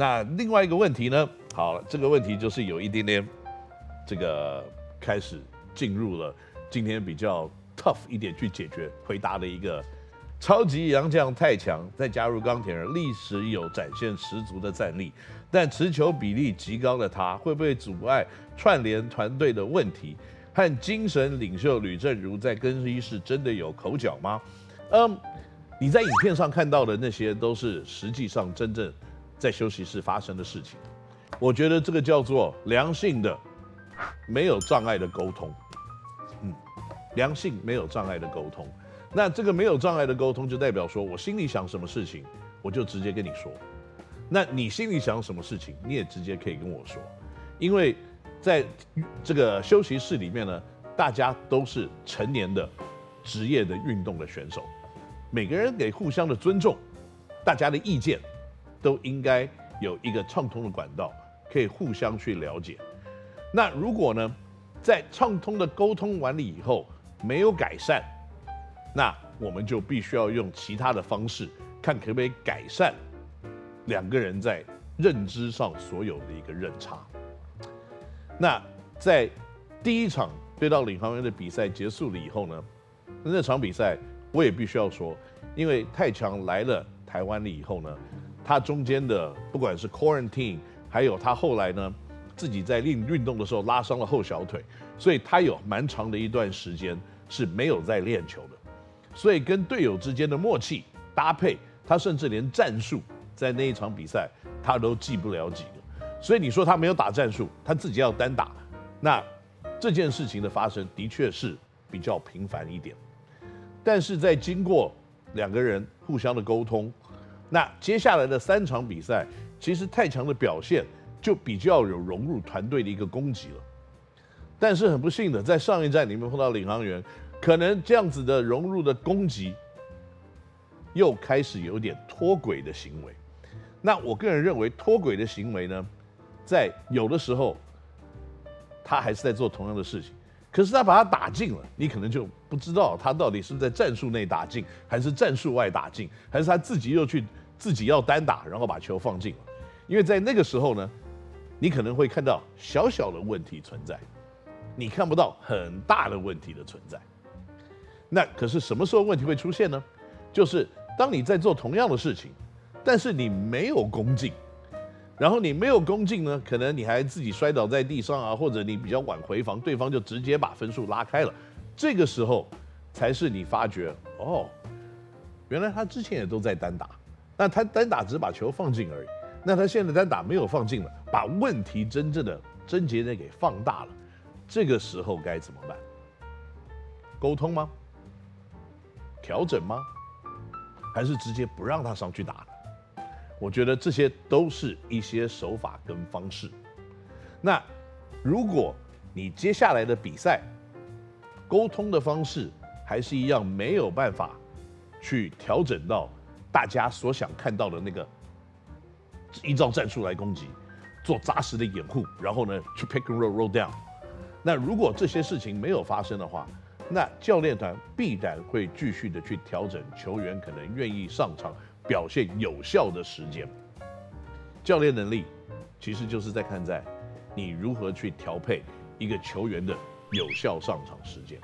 那另外一个问题呢？好了，这个问题就是有一点点这个开始进入了今天比较 tough 一点去解决回答的一个超级洋将太强，再加入钢铁人，历史有展现十足的战力，但持球比例极高的他会不会阻碍串联团队的问题？和精神领袖吕正如在更衣室真的有口角吗？嗯，你在影片上看到的那些都是实际上真正在休息室发生的事情。我觉得这个叫做良性的、没有障碍的沟通。嗯，良性没有障碍的沟通。那这个没有障碍的沟通，就代表说我心里想什么事情，我就直接跟你说。那你心里想什么事情，你也直接可以跟我说，因为。在这个休息室里面呢，大家都是成年的职业的运动的选手，每个人给互相的尊重，大家的意见都应该有一个畅通的管道，可以互相去了解。那如果呢，在畅通的沟通完了以后没有改善，那我们就必须要用其他的方式，看可不可以改善两个人在认知上所有的一个认差。那在第一场对到领航员的比赛结束了以后呢，那场比赛我也必须要说，因为太强来了台湾了以后呢，他中间的不管是 quarantine，还有他后来呢自己在练运动的时候拉伤了后小腿，所以他有蛮长的一段时间是没有在练球的，所以跟队友之间的默契搭配，他甚至连战术在那一场比赛他都记不了几个。所以你说他没有打战术，他自己要单打，那这件事情的发生的确是比较频繁一点。但是在经过两个人互相的沟通，那接下来的三场比赛，其实太强的表现就比较有融入团队的一个攻击了。但是很不幸的，在上一站里面碰到领航员，可能这样子的融入的攻击又开始有点脱轨的行为。那我个人认为脱轨的行为呢，在有的时候，他还是在做同样的事情，可是他把他打进了，你可能就不知道他到底是不是在战术内打进，还是战术外打进，还是他自己又去自己要单打，然后把球放进了。因为在那个时候呢，你可能会看到小小的问题存在，你看不到很大的问题的存在。那可是什么时候问题会出现呢？就是当你在做同样的事情，但是你没有攻进。然后你没有攻进呢，可能你还自己摔倒在地上啊，或者你比较晚回防，对方就直接把分数拉开了。这个时候才是你发觉哦，原来他之前也都在单打，那他单打只把球放进而已。那他现在单打没有放进了，把问题真正的症结点给放大了。这个时候该怎么办？沟通吗？调整吗？还是直接不让他上去打？我觉得这些都是一些手法跟方式。那如果你接下来的比赛沟通的方式还是一样没有办法去调整到大家所想看到的那个，依照战术来攻击，做扎实的掩护，然后呢去 pick and roll roll down。那如果这些事情没有发生的话，那教练团必然会继续的去调整球员可能愿意上场。表现有效的时间，教练能力其实就是在看在你如何去调配一个球员的有效上场时间。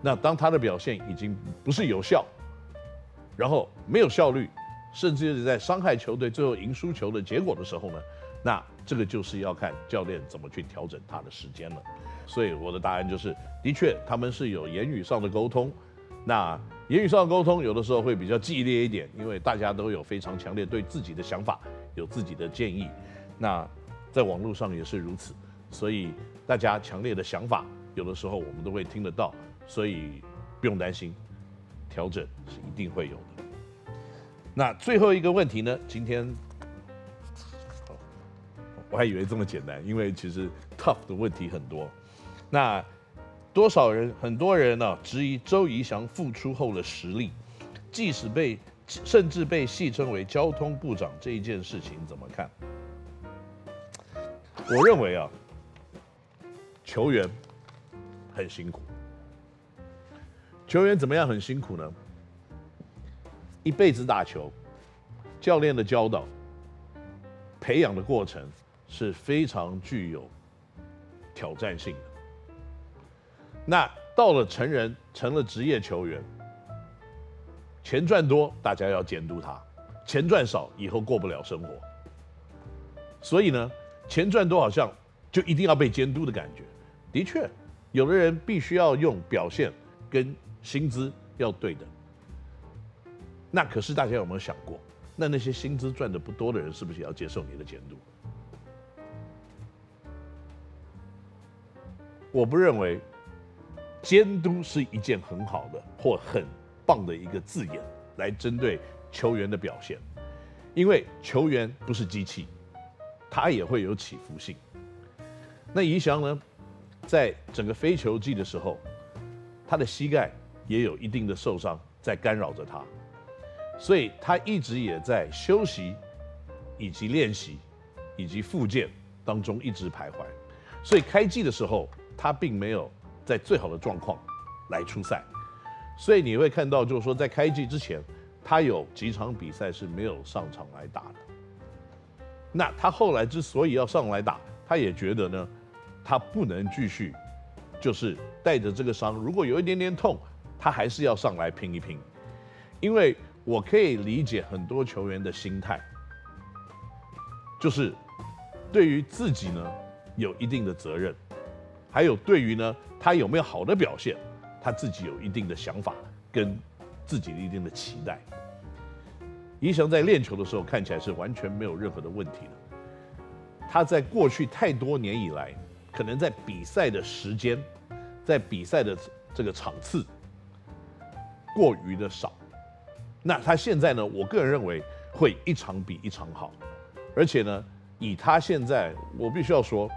那当他的表现已经不是有效，然后没有效率，甚至是在伤害球队最后赢输球的结果的时候呢，那这个就是要看教练怎么去调整他的时间了。所以我的答案就是，的确他们是有言语上的沟通。那言语上的沟通有的时候会比较激烈一点，因为大家都有非常强烈对自己的想法，有自己的建议。那在网络上也是如此，所以大家强烈的想法有的时候我们都会听得到，所以不用担心，调整是一定会有的。那最后一个问题呢？今天，我还以为这么简单，因为其实 tough 的问题很多。那。多少人？很多人呢、质疑周仪翔复出后的实力，即使被甚至被戏称为交通部长这一件事情怎么看？我认为啊，球员很辛苦。球员怎么样很辛苦呢？一辈子打球，教练的教导，培养的过程是非常具有挑战性的。那到了成人，成了职业球员，钱赚多，大家要监督他；钱赚少，以后过不了生活。所以呢，钱赚多好像就一定要被监督的感觉。的确，有的人必须要用表现跟薪资要对等。那可是大家有没有想过，那那些薪资赚的不多的人，是不是也要接受你的监督？我不认为监督是一件很好的或很棒的一个字眼来针对球员的表现，因为球员不是机器，他也会有起伏性。那宜翔呢，在整个非球季的时候，他的膝盖也有一定的受伤在干扰着他。所以他一直也在休息，以及练习，以及复健当中一直徘徊。所以开季的时候，他并没有在最好的状况来出赛。所以你会看到，就是说在开季之前，他有几场比赛是没有上场来打的。那他后来之所以要上来打，他也觉得呢，他不能继续，就是带着这个伤，如果有一点点痛，他还是要上来拼一拼，因为。我可以理解很多球员的心态，就是对于自己呢有一定的责任，还有对于呢他有没有好的表现，他自己有一定的想法跟自己的一定的期待。宜翔在练球的时候看起来是完全没有任何的问题的，他在过去太多年以来，可能在比赛的时间，在比赛的这个场次过于的少。那他现在呢？我个人认为会一场比一场好，而且呢，以他现在，我必须要说，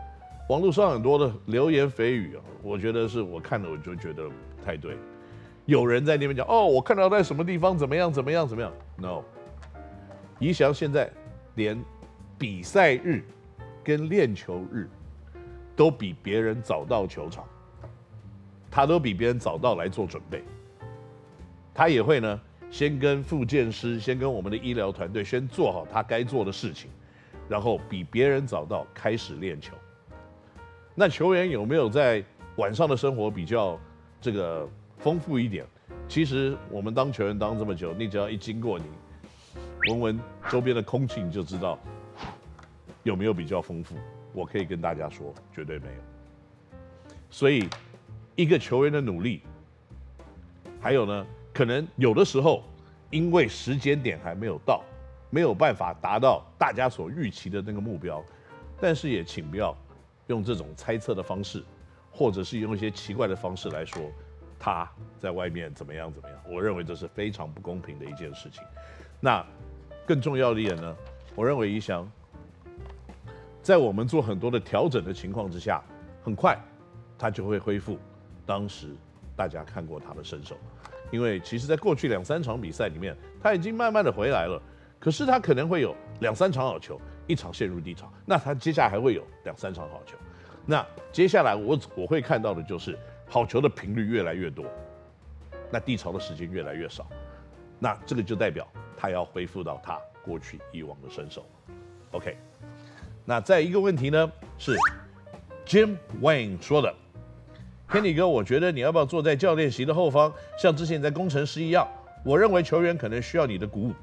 网络上很多的流言蜚语啊，我觉得是我看了我就觉得不太对。有人在那边讲哦，我看到在什么地方怎么样怎么样怎么样？No，宜翔现在连比赛日跟练球日都比别人早到球场，他都比别人早到来做准备，他也会呢。先跟复健师，先跟我们的医疗团队，先做好他该做的事情，然后比别人早到开始练球。那球员有没有在晚上的生活比较这个丰富一点？其实我们当球员当这么久，你只要一经过你闻闻周边的空气，你就知道有没有比较丰富。我可以跟大家说，绝对没有。所以一个球员的努力，还有呢？可能有的时候，因为时间点还没有到，没有办法达到大家所预期的那个目标，但是也请不要用这种猜测的方式，或者是用一些奇怪的方式来说他在外面怎么样怎么样。我认为这是非常不公平的一件事情。那更重要的一点呢，我认为宜翔在我们做很多的调整的情况之下，很快他就会恢复当时大家看过他的身手。因为其实，在过去两三场比赛里面，他已经慢慢的回来了。可是他可能会有两三场好球，一场陷入低潮。那他接下来还会有两三场好球。那接下来我我会看到的就是好球的频率越来越多，那低潮的时间越来越少。那这个就代表他要恢复到他过去以往的身手。OK。那再一个问题呢，是 Jim Wayne 说的。天礼哥，我觉得你要不要坐在教练席的后方，像之前在工程师一样？我认为球员可能需要你的鼓舞，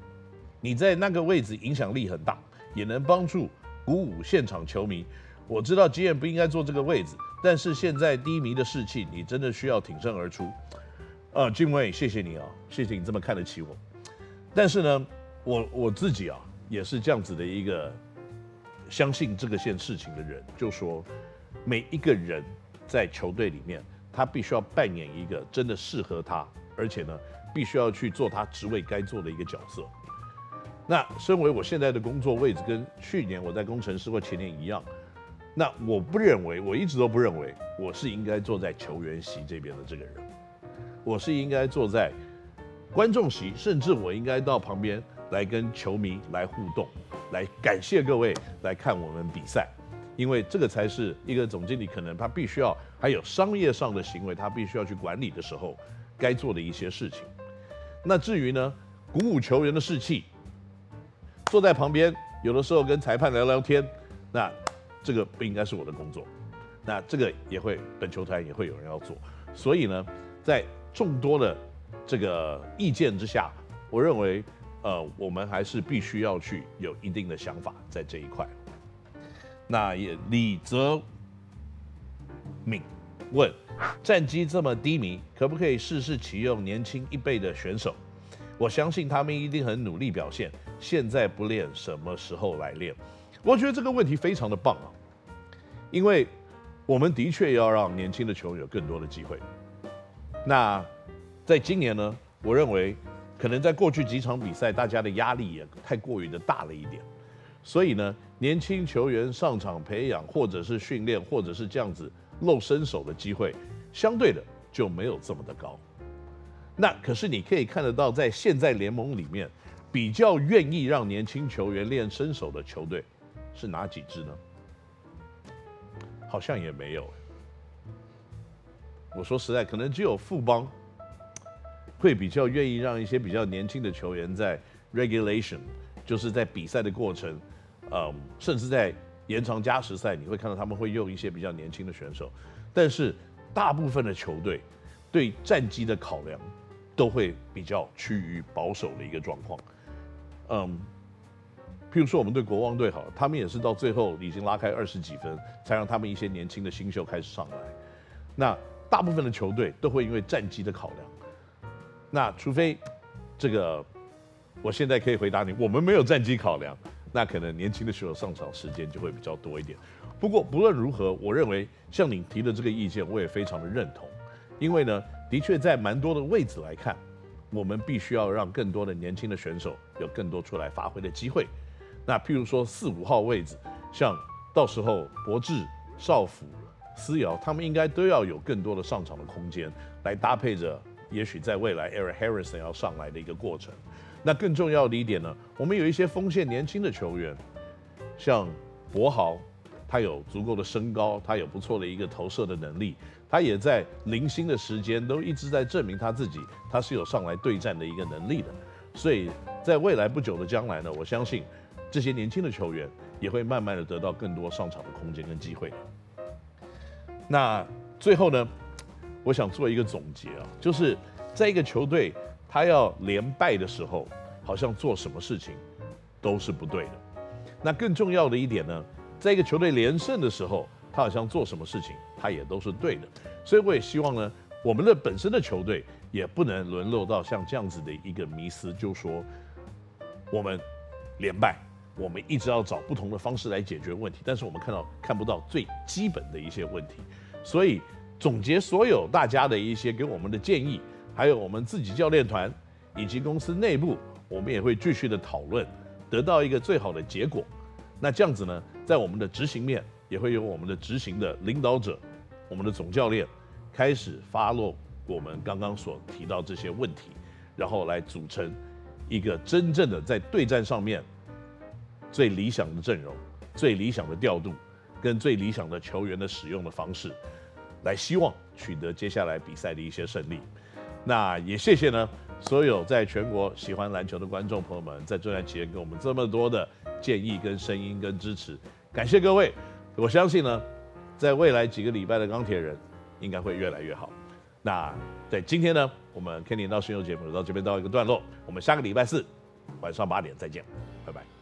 你在那个位置影响力很大，也能帮助鼓舞现场球迷。我知道 GM 不应该坐这个位置，但是现在低迷的士气，你真的需要挺身而出。呃，Jim Wayne，谢谢你啊，谢谢你这么看得起我。但是呢，我我自己啊，也是这样子的一个相信这个件事情的人，就说每一个人。在球队里面，他必须要扮演一个真的适合他，而且呢，必须要去做他职位该做的一个角色。那身为我现在的工作位置跟去年我在工程师或前年一样，那我不认为，我一直都不认为我是应该坐在球员席这边的这个人，我是应该坐在观众席，甚至我应该到旁边来跟球迷来互动，来感谢各位来看我们比赛。因为这个才是一个总经理，可能他必须要还有商业上的行为，他必须要去管理的时候，该做的一些事情。那至于呢，鼓舞球员的士气，坐在旁边有的时候跟裁判聊聊天，那这个不应该是我的工作。那这个也会本球团也会有人要做，所以呢，在众多的这个意见之下，我认为，呃，我们还是必须要去有一定的想法在这一块。那也李泽敏问，战绩这么低迷，可不可以试试启用年轻一辈的选手？我相信他们一定很努力表现，现在不练，什么时候来练？我觉得这个问题非常的棒啊，因为我们的确要让年轻的球员有更多的机会。那在今年呢，我认为可能在过去几场比赛，大家的压力也太过于的大了一点。所以呢，年轻球员上场培养，或者是训练，或者是这样子露身手的机会，相对的就没有这么的高。那可是你可以看得到，在现在联盟里面，比较愿意让年轻球员练身手的球队是哪几支呢？好像也没有。我说实在，可能只有富邦会比较愿意让一些比较年轻的球员在 regulation，就是在比赛的过程。嗯，甚至在延长加时赛，你会看到他们会用一些比较年轻的选手，但是大部分的球队对战绩的考量都会比较趋于保守的一个状况。嗯，譬如说我们对国王队好，他们也是到最后已经拉开二十几分，才让他们一些年轻的新秀开始上来。那大部分的球队都会因为战绩的考量，那除非这个，我现在可以回答你，我们没有战绩考量。那可能年轻的选手上场时间就会比较多一点。不过不论如何，我认为像你提的这个意见，我也非常的认同。因为呢，的确在蛮多的位置来看，我们必须要让更多的年轻的选手有更多出来发挥的机会。那譬如说四五号位置，像到时候博智、少辅、思瑶，他们应该都要有更多的上场的空间，来搭配着也许在未来 Eric Harrison 要上来的一个过程。那更重要的一点呢，我们有一些锋线年轻的球员，像柏豪，他有足够的身高，他有不错的一个投射的能力，他也在零星的时间都一直在证明他自己，他是有上来对战的一个能力的。所以在未来不久的将来呢，我相信这些年轻的球员也会慢慢的得到更多上场的空间跟机会。那最后呢，我想做一个总结啊，就是在一个球队。他要连败的时候，好像做什么事情都是不对的。那更重要的一点呢，在一个球队连胜的时候，他好像做什么事情他也都是对的。所以我也希望呢，我们的本身的球队也不能沦落到像这样子的一个迷思，就说我们连败，我们一直要找不同的方式来解决问题，但是我们看到看不到最基本的一些问题。所以总结所有大家的一些给我们的建议。还有我们自己教练团，以及公司内部，我们也会继续的讨论，得到一个最好的结果。那这样子呢，在我们的执行面，也会有我们的执行的领导者，我们的总教练，开始发落我们刚刚所提到这些问题，然后来组成一个真正的在对战上面最理想的阵容、最理想的调度，跟最理想的球员的使用的方式，来希望取得接下来比赛的一些胜利。那也谢谢呢，所有在全国喜欢篮球的观众朋友们，在这段期间给我们这么多的建议、跟声音、跟支持，感谢各位。我相信呢，在未来几个礼拜的钢铁人应该会越来越好。那在今天呢，我们 Kenny NOW 星球节目到这边到一个段落，我们下个礼拜四晚上八点再见，拜拜。